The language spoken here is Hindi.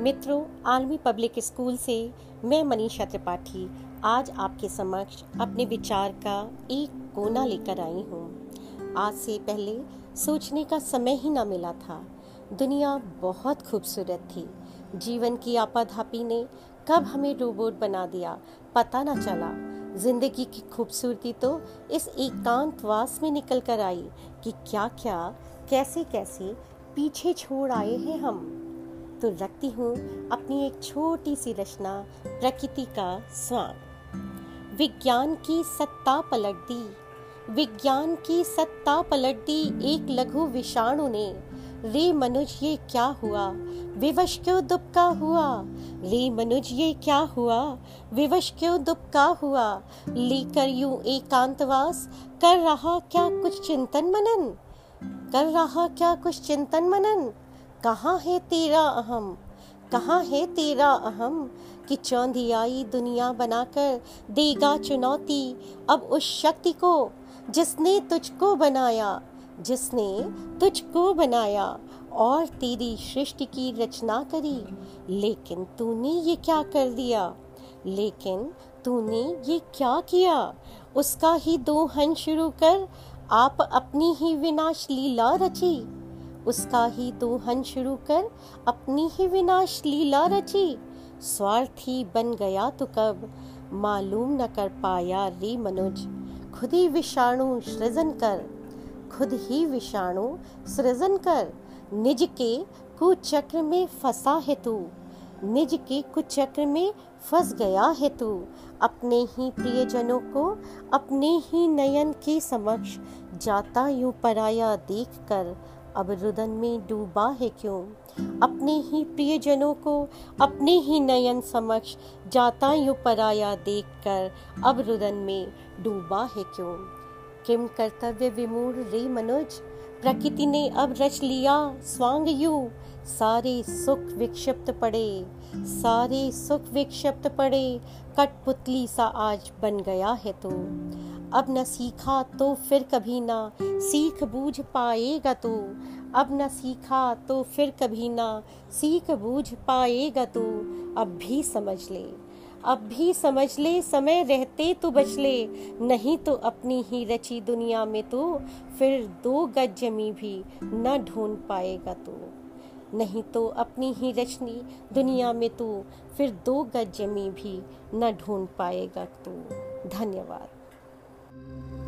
मित्रों, आलमी पब्लिक स्कूल से मैं मनीषा त्रिपाठी आज आपके समक्ष अपने विचार का एक कोना लेकर आई हूँ। आज से पहले सोचने का समय ही ना मिला था। दुनिया बहुत खूबसूरत थी। जीवन की आपाधापी ने कब हमें रोबोट बना दिया, पता ना चला। ज़िंदगी की खूबसूरती तो इस एकांतवास में निकल कर आई कि क्या क्या कैसे कैसे पीछे छोड़ आए हैं हम। तो रखती हूँ अपनी एक छोटी सी रचना, प्रकृति का स्वांग विज्ञान की सत्ता पलट दी। विज्ञान की सत्ता पलट दी एक लघु विषाणु ने। रे मनुज, ये क्या हुआ? विवश क्यों दुबका हुआ? रे मनुज, ये क्या हुआ? विवश क्यों दुबका हुआ? लेकर यूँ एकांतवास, कर रहा क्या कुछ चिंतन मनन? कर रहा क्या कुछ चिंतन मनन? कहाँ है तेरा अहम? कहाँ है तेरा अहम? कि चौंधियाई दुनिया बनाकर देगा चुनौती। अब उस शक्ति को जिसने तुझको बनाया, जिसने तुझको बनाया, और तेरी सृष्टि की रचना करी। लेकिन तूने ये क्या कर दिया? लेकिन तूने ये क्या किया? उसका ही दोहन शुरू कर आप अपनी ही विनाश लीला रची। उसका ही दोहन शुरू कर, अपनी ही विनाश लीला रची। स्वार्थी बन गया तो कब, मालूम न कर पाया रे मनुज। खुद ही विषाणु सृजन कर, खुद ही विषाणु सृजन कर। निज के कुचक्र में फंसा है तू, निज के कुचक्र में फंस गया है तू। अपने ही प्रियजनों को, अपने ही नयन के समक्ष जाता यूँ पराया देख कर अब रुदन में डूबा है क्यों? अपने ही प्रियजनों को, अपने ही नयन समक्ष जाता यूँ पराया देख कर अब रुदन में डूबा है क्यों? किम कर्तव्य विमूढ़ रे मनोज? प्रकृति ने अब रच लिया स्वांग यू। सारे सुख विक्षिप्त पड़े, सारे सुख विक्षिप्त पड़े, कठपुतली सा आज बन गया है तू तो। अब न सीखा तो फिर कभी ना, सीख बूझ पाएगा तो। अब न सीखा तो फिर कभी ना, सीख बूझ पाएगा तो। अब भी समझ ले, अब भी समझ ले, समय रहते तो बच ले। नहीं तो अपनी ही रची दुनिया में तो फिर दो गज जमी भी न ढूंढ पाएगा तो। नहीं तो अपनी ही रचनी दुनिया में तो फिर दो गज जमी भी न ढूंढ पाएगा तो। धन्यवाद। Thank you.